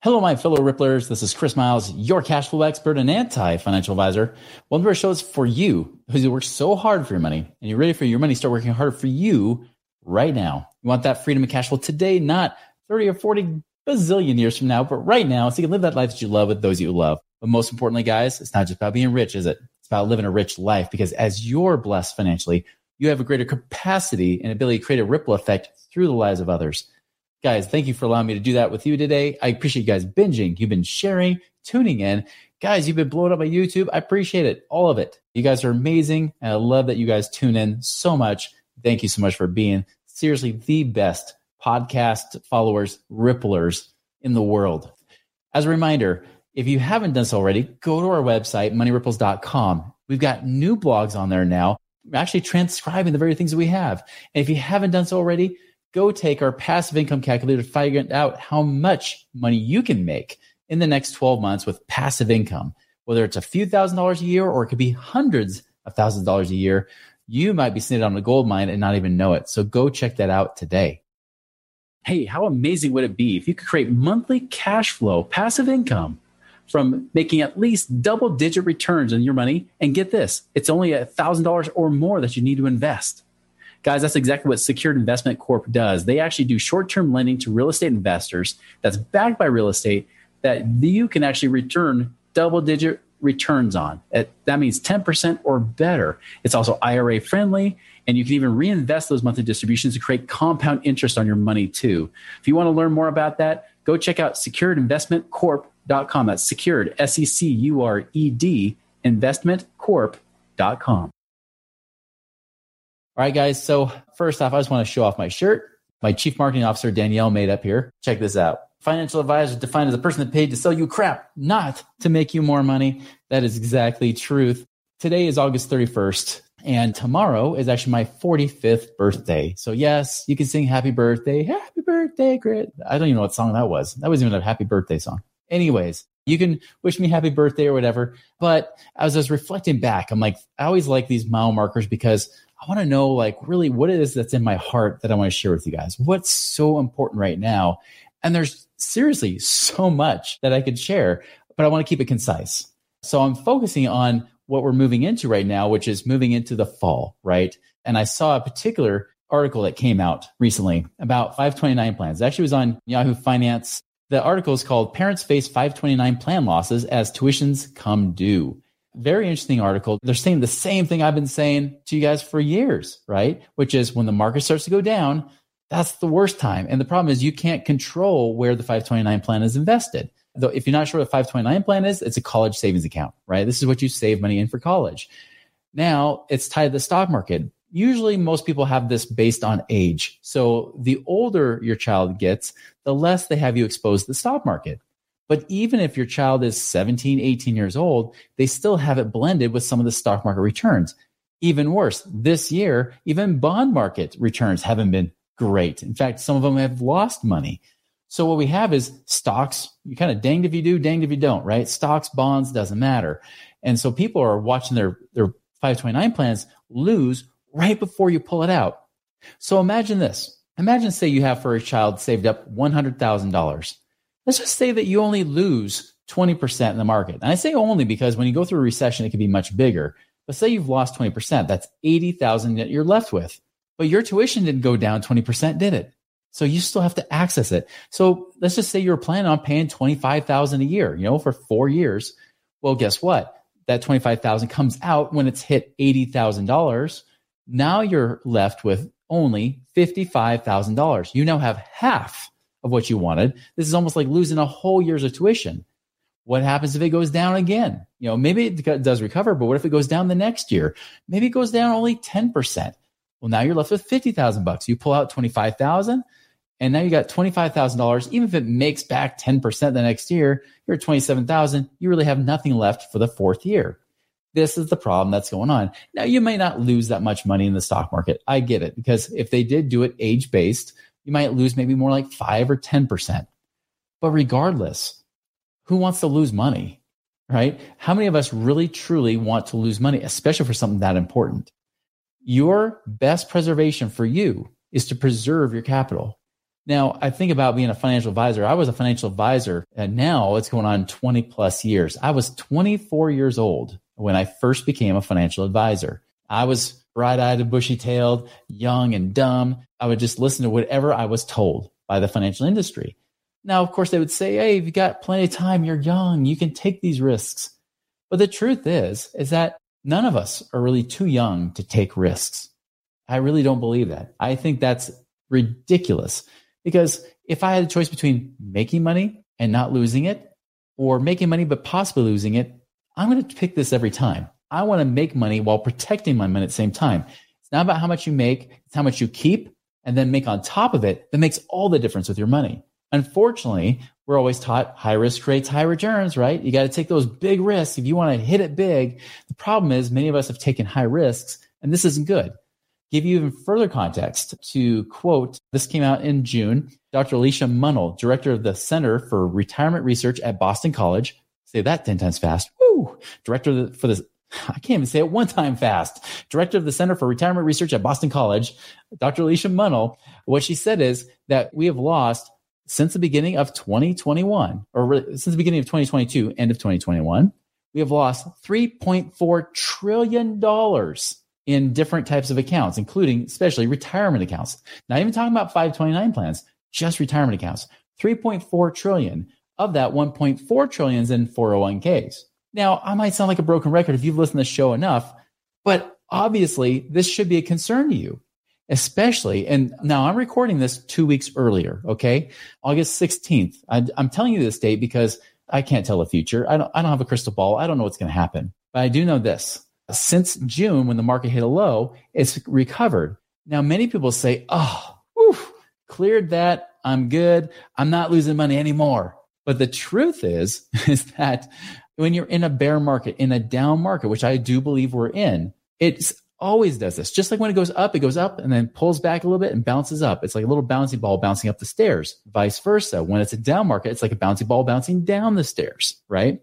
Hello, my fellow Ripplers. This is Chris Miles, your cash flow expert and anti financial advisor. One of our shows for you who works so hard for your money and you're ready for your money to start working hard for you right now. You want that freedom and cash flow today, not 30 or 40 bazillion years from now, but right now, so you can live that life that you love with those you love. But most importantly, guys, it's not just about being rich, is it? It's about living a rich life because as you're blessed financially, you have a greater capacity and ability to create a ripple effect through the lives of others. Guys, thank you for allowing me to do that with you today. I appreciate you guys binging. You've been sharing, tuning in. Guys, you've been blowing up my YouTube. I appreciate it. All of it. You guys are amazing. And I love that you guys tune in so much. Thank you so much for being seriously the best podcast followers, ripplers in the world. As a reminder, if you haven't done so already, go to our website, moneyripples.com. We've got new blogs on there now, We're actually transcribing the very things that we have. And if you haven't done so already, go take our passive income calculator to figure out how much money you can make in the next 12 months with passive income. Whether it's a few thousand dollars a year or it could be hundreds of thousands of dollars a year, you might be sitting on a gold mine and not even know it. So go check that out today. Hey, how amazing would it be if you could create monthly cash flow, passive income from making at least double digit returns on your money? And get this, it's only $1,000 or more that you need to invest. Guys, that's exactly what Secured Investment Corp does. They actually do short term lending to real estate investors that's backed by real estate that you can actually return double digit returns on. That means 10% or better. It's also IRA friendly, and you can even reinvest those monthly distributions to create compound interest on your money too. If you want to learn more about that, go check out securedinvestmentcorp.com. That's secured, S E C U R E D, investmentcorp.com. All right, guys. So, first off, I just want to show off my shirt. My chief marketing officer, Danielle, made up here. Check this out. Financial advisor is defined as a person that paid to sell you crap, not to make you more money. That is exactly truth. Today is August 31st, and tomorrow is actually my 45th birthday. So, yes, you can sing happy birthday, happy birthday, Grit. I don't even know what song that was. That wasn't even a happy birthday song. Anyways, you can wish me happy birthday or whatever. But as I was reflecting back, I'm like, I always like these mile markers because I want to know like really what it is that's in my heart that I want to share with you guys. What's so important right now? And there's seriously so much that I could share, but I want to keep it concise. So I'm focusing on what we're moving into right now, which is moving into the fall, right? And I saw a particular article that came out recently about 529 plans. It actually was on Yahoo Finance. The article is called Parents Face 529 Plan Losses as Tuitions Come Due very interesting article. They're saying the same thing I've been saying to you guys for years, right? Which is when the market starts to go down, that's the worst time. And the problem is you can't control where the 529 plan is invested. Though if you're not sure what 529 plan is, it's a college savings account, right? This is what you save money in for college. Now it's tied to the stock market. Usually most people have this based on age. So the older your child gets, the less they have you exposed to the stock market. But even if your child is 17, 18 years old, they still have it blended with some of the stock market returns. Even worse, this year, even bond market returns haven't been great. In fact, some of them have lost money. So what we have is stocks. You kind of danged if you do, danged if you don't, right? Stocks, bonds, doesn't matter. And so people are watching their, their 529 plans lose right before you pull it out. So imagine this. Imagine, say, you have for a child saved up $100,000 let's just say that you only lose 20% in the market. And I say only because when you go through a recession, it can be much bigger. But say you've lost 20%, that's 80,000 that you're left with. But your tuition didn't go down 20%, did it? So you still have to access it. So let's just say you're planning on paying 25,000 a year, you know, for 4 years. Well, guess what? That 25,000 comes out when it's hit $80,000. Now you're left with only $55,000. You now have half of what you wanted. This is almost like losing a whole year's of tuition. What happens if it goes down again? You know, maybe it does recover, but what if it goes down the next year? Maybe it goes down only 10%. Well, now you're left with 50,000 bucks. You pull out 25,000. And now you got $25,000. Even if it makes back 10% the next year, you're at 27,000. You really have nothing left for the fourth year. This is the problem that's going on. Now, you may not lose that much money in the stock market. I get it because if they did do it age based, you might lose maybe more like five or 10%. But regardless, who wants to lose money? Right? How many of us really truly want to lose money, especially for something that important? Your best preservation for you is to preserve your capital. Now, I think about being a financial advisor. I was a financial advisor, and now it's going on 20 plus years. I was 24 years old when I first became a financial advisor. I was bright eyed and bushy tailed, young and dumb. I would just listen to whatever I was told by the financial industry. Now, of course, they would say, Hey, if you got plenty of time, you're young, you can take these risks. But the truth is, is that none of us are really too young to take risks. I really don't believe that. I think that's ridiculous because if I had a choice between making money and not losing it or making money but possibly losing it, I'm going to pick this every time. I want to make money while protecting my money at the same time. It's not about how much you make, it's how much you keep and then make on top of it that makes all the difference with your money. Unfortunately, we're always taught high risk creates high returns, right? You got to take those big risks if you want to hit it big. The problem is many of us have taken high risks and this isn't good. Give you even further context to quote, this came out in June. Dr. Alicia Munnell, director of the Center for Retirement Research at Boston College, say that 10 times fast. Woo! Director for the I can't even say it one time fast. Director of the Center for Retirement Research at Boston College, Dr. Alicia Munnell, what she said is that we have lost since the beginning of 2021, or since the beginning of 2022, end of 2021, we have lost $3.4 trillion in different types of accounts, including especially retirement accounts. Not even talking about 529 plans, just retirement accounts. 3.4 trillion. Of that, 1.4 trillion is in 401ks. Now, I might sound like a broken record if you've listened to the show enough, but obviously this should be a concern to you, especially. And now I'm recording this two weeks earlier. Okay. August 16th. I, am telling you this date because I can't tell the future. I don't, I don't have a crystal ball. I don't know what's going to happen, but I do know this. Since June, when the market hit a low, it's recovered. Now, many people say, Oh, whew, cleared that. I'm good. I'm not losing money anymore. But the truth is, is that when you're in a bear market, in a down market, which I do believe we're in, it always does this. Just like when it goes up, it goes up and then pulls back a little bit and bounces up. It's like a little bouncy ball bouncing up the stairs. Vice versa. When it's a down market, it's like a bouncy ball bouncing down the stairs, right?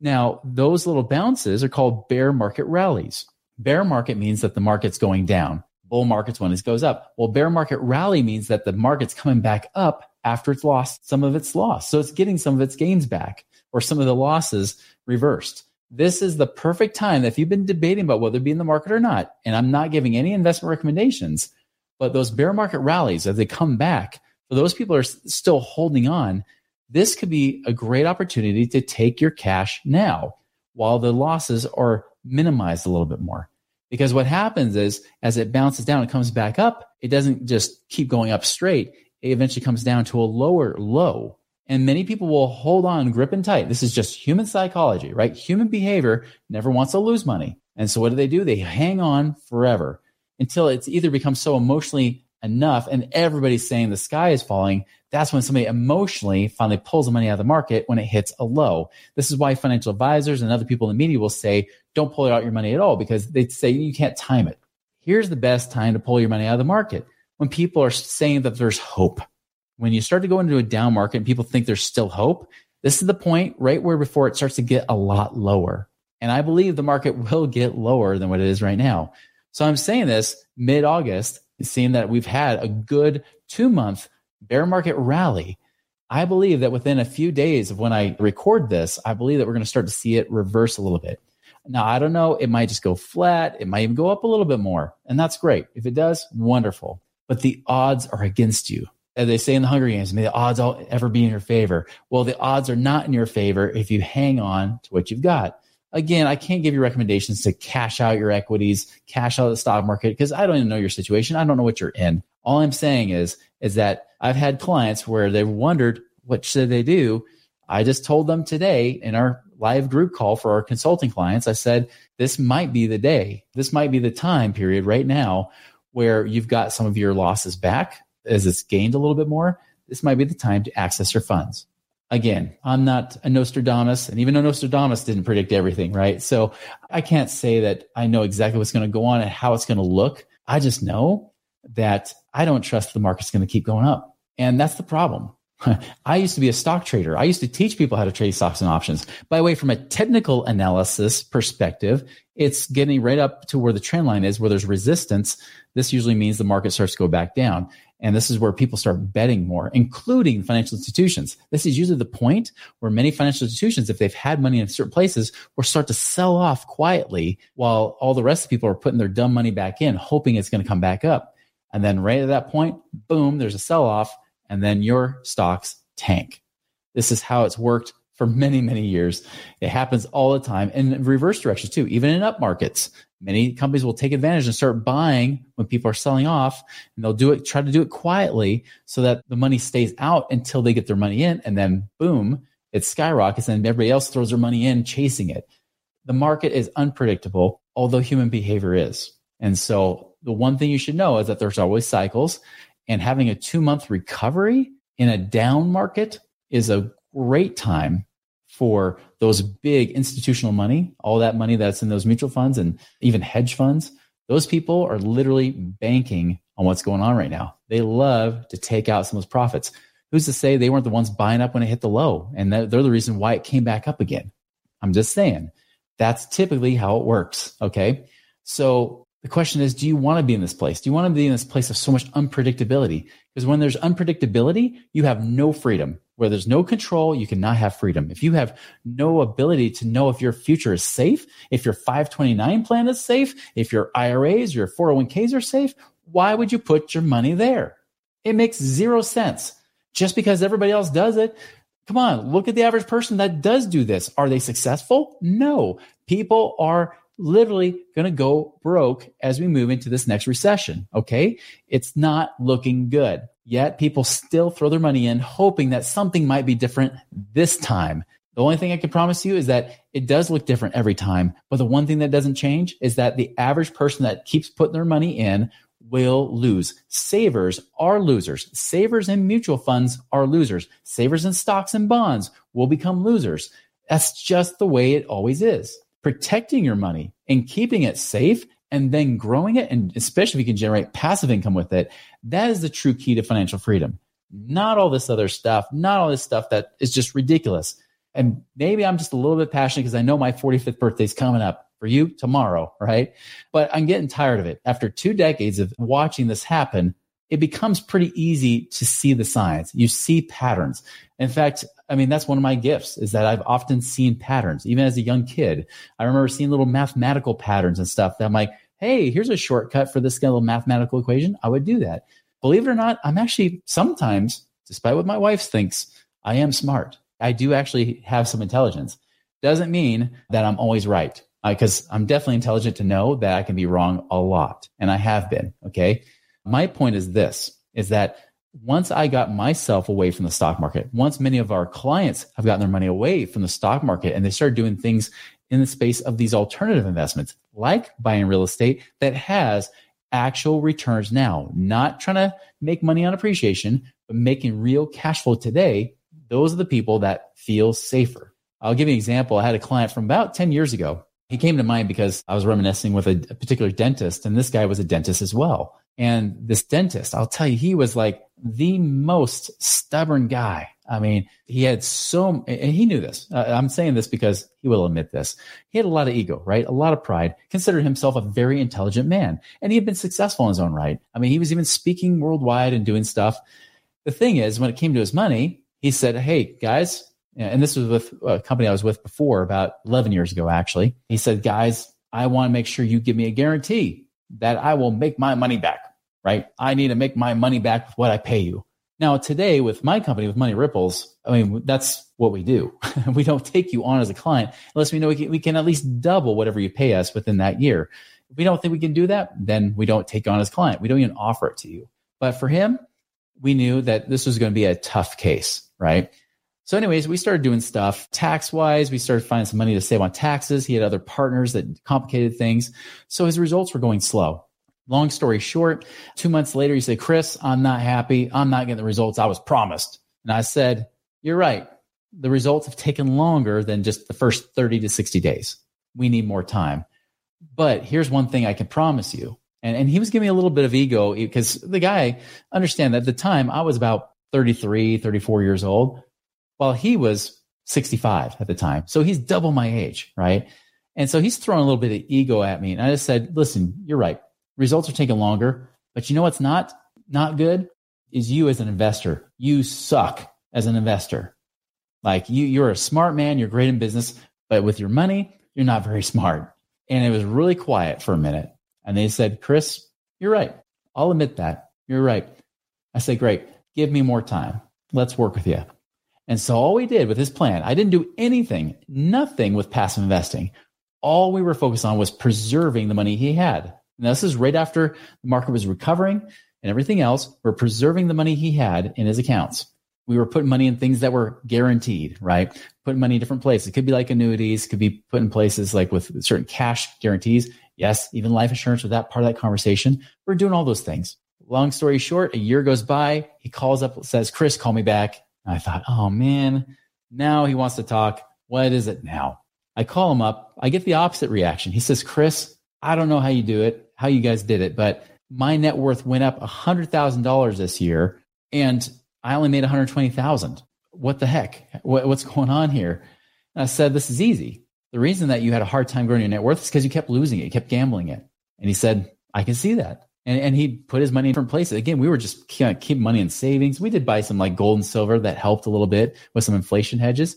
Now, those little bounces are called bear market rallies. Bear market means that the market's going down. Bull market's when it goes up. Well, bear market rally means that the market's coming back up after it's lost some of its loss. So it's getting some of its gains back or some of the losses reversed. This is the perfect time if you've been debating about whether to be in the market or not, and I'm not giving any investment recommendations, but those bear market rallies, as they come back, for those people are still holding on, this could be a great opportunity to take your cash now while the losses are minimized a little bit more. Because what happens is as it bounces down, it comes back up. It doesn't just keep going up straight. It eventually comes down to a lower low and many people will hold on gripping tight. This is just human psychology, right? Human behavior never wants to lose money. And so what do they do? They hang on forever until it's either becomes so emotionally enough and everybody's saying the sky is falling. That's when somebody emotionally finally pulls the money out of the market when it hits a low. This is why financial advisors and other people in the media will say, don't pull out your money at all because they say you can't time it. Here's the best time to pull your money out of the market when people are saying that there's hope when you start to go into a down market and people think there's still hope, this is the point right where before it starts to get a lot lower. And I believe the market will get lower than what it is right now. So I'm saying this mid August, seeing that we've had a good two month bear market rally. I believe that within a few days of when I record this, I believe that we're going to start to see it reverse a little bit. Now, I don't know. It might just go flat. It might even go up a little bit more. And that's great. If it does, wonderful. But the odds are against you as they say in the Hunger Games, may the odds all ever be in your favor. Well, the odds are not in your favor if you hang on to what you've got. Again, I can't give you recommendations to cash out your equities, cash out the stock market, because I don't even know your situation. I don't know what you're in. All I'm saying is, is that I've had clients where they've wondered what should they do. I just told them today in our live group call for our consulting clients, I said, this might be the day. This might be the time period right now where you've got some of your losses back as it's gained a little bit more, this might be the time to access your funds. Again, I'm not a Nostradamus, and even a Nostradamus didn't predict everything, right? So I can't say that I know exactly what's going to go on and how it's going to look. I just know that I don't trust the market's going to keep going up. And that's the problem. I used to be a stock trader. I used to teach people how to trade stocks and options. By the way, from a technical analysis perspective, it's getting right up to where the trend line is, where there's resistance. This usually means the market starts to go back down. And this is where people start betting more, including financial institutions. This is usually the point where many financial institutions, if they've had money in certain places, will start to sell off quietly while all the rest of people are putting their dumb money back in, hoping it's going to come back up. And then right at that point, boom, there's a sell off and then your stocks tank. This is how it's worked for many, many years. It happens all the time in reverse directions too, even in up markets. Many companies will take advantage and start buying when people are selling off and they'll do it, try to do it quietly so that the money stays out until they get their money in. And then boom, it skyrockets and everybody else throws their money in chasing it. The market is unpredictable, although human behavior is. And so the one thing you should know is that there's always cycles and having a two month recovery in a down market is a great time for those big institutional money, all that money that's in those mutual funds and even hedge funds. Those people are literally banking on what's going on right now. They love to take out some of those profits. Who's to say they weren't the ones buying up when it hit the low? And they're the reason why it came back up again. I'm just saying that's typically how it works. Okay. So the question is, do you want to be in this place? Do you want to be in this place of so much unpredictability? Because when there's unpredictability, you have no freedom. Where there's no control, you cannot have freedom. If you have no ability to know if your future is safe, if your 529 plan is safe, if your IRAs, your 401ks are safe, why would you put your money there? It makes zero sense. Just because everybody else does it, come on, look at the average person that does do this. Are they successful? No. People are literally going to go broke as we move into this next recession. Okay. It's not looking good. Yet people still throw their money in, hoping that something might be different this time. The only thing I can promise you is that it does look different every time. But the one thing that doesn't change is that the average person that keeps putting their money in will lose. Savers are losers. Savers in mutual funds are losers. Savers in stocks and bonds will become losers. That's just the way it always is protecting your money and keeping it safe and then growing it, and especially if you can generate passive income with it, that is the true key to financial freedom. Not all this other stuff, not all this stuff that is just ridiculous. And maybe I'm just a little bit passionate because I know my 45th birthday is coming up for you tomorrow, right? But I'm getting tired of it. After two decades of watching this happen, it becomes pretty easy to see the signs. You see patterns. In fact, I mean, that's one of my gifts is that I've often seen patterns, even as a young kid. I remember seeing little mathematical patterns and stuff that I'm like, hey, here's a shortcut for this little mathematical equation. I would do that. Believe it or not, I'm actually sometimes, despite what my wife thinks, I am smart. I do actually have some intelligence. Doesn't mean that I'm always right because uh, I'm definitely intelligent to know that I can be wrong a lot. And I have been. Okay. My point is this is that once I got myself away from the stock market, once many of our clients have gotten their money away from the stock market and they started doing things in the space of these alternative investments, like buying real estate that has actual returns now, not trying to make money on appreciation, but making real cash flow today. Those are the people that feel safer. I'll give you an example. I had a client from about 10 years ago. He came to mind because I was reminiscing with a, a particular dentist, and this guy was a dentist as well. And this dentist, I'll tell you, he was like the most stubborn guy. I mean, he had so, and he knew this. Uh, I'm saying this because he will admit this. He had a lot of ego, right? A lot of pride, considered himself a very intelligent man. And he had been successful in his own right. I mean, he was even speaking worldwide and doing stuff. The thing is, when it came to his money, he said, Hey, guys, and this was with a company I was with before, about 11 years ago, actually. He said, Guys, I want to make sure you give me a guarantee that I will make my money back right? I need to make my money back with what I pay you. Now, today with my company, with Money Ripples, I mean, that's what we do. we don't take you on as a client unless we know we can, we can at least double whatever you pay us within that year. If we don't think we can do that, then we don't take on as client. We don't even offer it to you. But for him, we knew that this was going to be a tough case, right? So, anyways, we started doing stuff tax wise. We started finding some money to save on taxes. He had other partners that complicated things. So his results were going slow Long story short, two months later, he said, Chris, I'm not happy. I'm not getting the results I was promised. And I said, You're right. The results have taken longer than just the first 30 to 60 days. We need more time. But here's one thing I can promise you. And, and he was giving me a little bit of ego because the guy, understand that at the time I was about 33, 34 years old, while he was 65 at the time. So he's double my age, right? And so he's throwing a little bit of ego at me. And I just said, listen, you're right. Results are taking longer, but you know what's not not good is you as an investor. You suck as an investor. Like you, you're a smart man. You're great in business, but with your money, you're not very smart. And it was really quiet for a minute. And they said, Chris, you're right. I'll admit that. You're right. I said, great. Give me more time. Let's work with you. And so all we did with his plan, I didn't do anything, nothing with passive investing. All we were focused on was preserving the money he had. And this is right after the market was recovering and everything else. We're preserving the money he had in his accounts. We were putting money in things that were guaranteed, right? Putting money in different places. It could be like annuities, could be put in places like with certain cash guarantees. Yes, even life insurance with that part of that conversation. We're doing all those things. Long story short, a year goes by. He calls up, says, Chris, call me back. And I thought, oh man, now he wants to talk. What is it now? I call him up. I get the opposite reaction. He says, Chris, I don't know how you do it, how you guys did it, but my net worth went up $100,000 this year and I only made 120,000. What the heck? What, what's going on here? And I said, this is easy. The reason that you had a hard time growing your net worth is because you kept losing it, you kept gambling it. And he said, I can see that. And, and he put his money in different places. Again, we were just keeping money in savings. We did buy some like gold and silver that helped a little bit with some inflation hedges,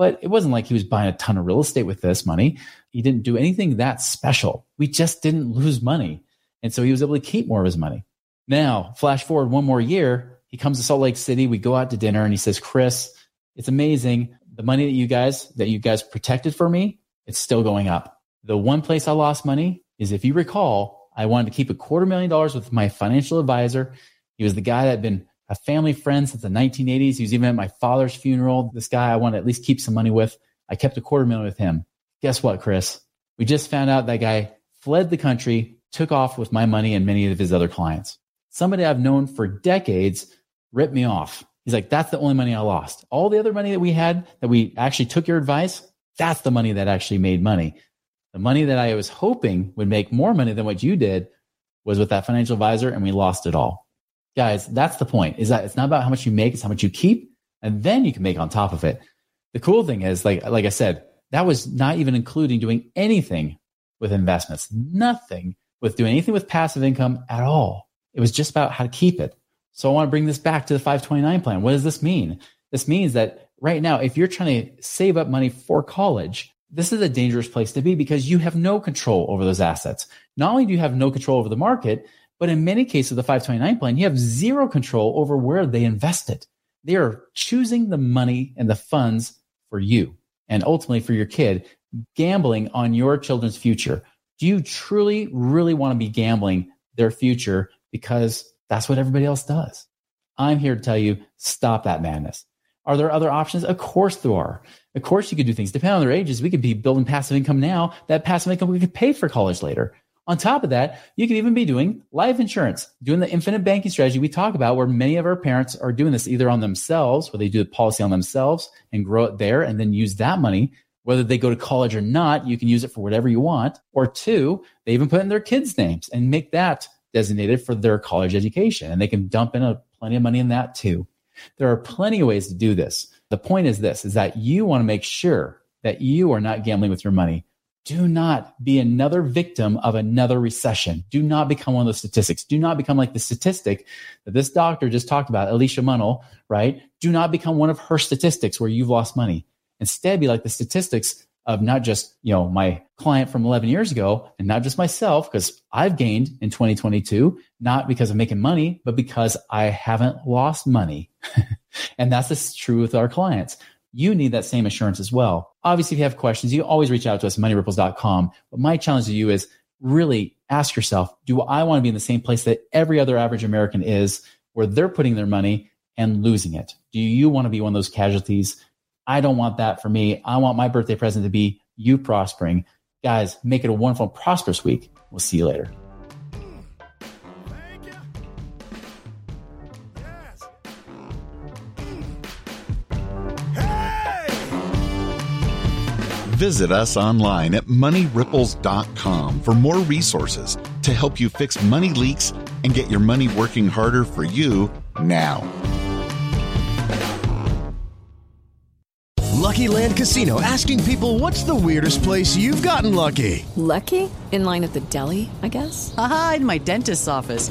but it wasn't like he was buying a ton of real estate with this money. He didn't do anything that special. We just didn't lose money. And so he was able to keep more of his money. Now, flash forward one more year, he comes to Salt Lake City. We go out to dinner and he says, Chris, it's amazing. The money that you guys, that you guys protected for me, it's still going up. The one place I lost money is if you recall, I wanted to keep a quarter million dollars with my financial advisor. He was the guy that had been a family friend since the 1980s. He was even at my father's funeral. This guy I want to at least keep some money with. I kept a quarter million with him. Guess what, Chris? We just found out that guy fled the country, took off with my money and many of his other clients. Somebody I've known for decades ripped me off. He's like, that's the only money I lost. All the other money that we had that we actually took your advice, that's the money that actually made money. The money that I was hoping would make more money than what you did was with that financial advisor, and we lost it all. Guys, that's the point is that it's not about how much you make, it's how much you keep, and then you can make on top of it. The cool thing is, like, like I said, that was not even including doing anything with investments, nothing with doing anything with passive income at all. It was just about how to keep it. So I want to bring this back to the 529 plan. What does this mean? This means that right now, if you're trying to save up money for college, this is a dangerous place to be because you have no control over those assets. Not only do you have no control over the market, but in many cases, the 529 plan, you have zero control over where they invest it. They are choosing the money and the funds for you and ultimately for your kid, gambling on your children's future. Do you truly, really want to be gambling their future because that's what everybody else does? I'm here to tell you stop that madness. Are there other options? Of course there are. Of course you could do things. Depending on their ages, we could be building passive income now. That passive income we could pay for college later. On top of that, you could even be doing life insurance, doing the infinite banking strategy we talk about, where many of our parents are doing this either on themselves, where they do the policy on themselves and grow it there and then use that money. Whether they go to college or not, you can use it for whatever you want. Or two, they even put in their kids' names and make that designated for their college education. And they can dump in a, plenty of money in that too. There are plenty of ways to do this. The point is this is that you want to make sure that you are not gambling with your money. Do not be another victim of another recession. Do not become one of those statistics. Do not become like the statistic that this doctor just talked about, Alicia Munnell, right? Do not become one of her statistics where you've lost money. Instead, be like the statistics of not just, you know, my client from 11 years ago and not just myself, because I've gained in 2022, not because I'm making money, but because I haven't lost money. and that's the true with our clients. You need that same assurance as well. Obviously, if you have questions, you always reach out to us at moneyripples.com. But my challenge to you is really ask yourself, do I want to be in the same place that every other average American is, where they're putting their money and losing it? Do you want to be one of those casualties? I don't want that for me. I want my birthday present to be you prospering. Guys, make it a wonderful, prosperous week. We'll see you later. Visit us online at moneyripples.com for more resources to help you fix money leaks and get your money working harder for you now. Lucky Land Casino asking people what's the weirdest place you've gotten lucky? Lucky? In line at the deli, I guess? Aha, in my dentist's office.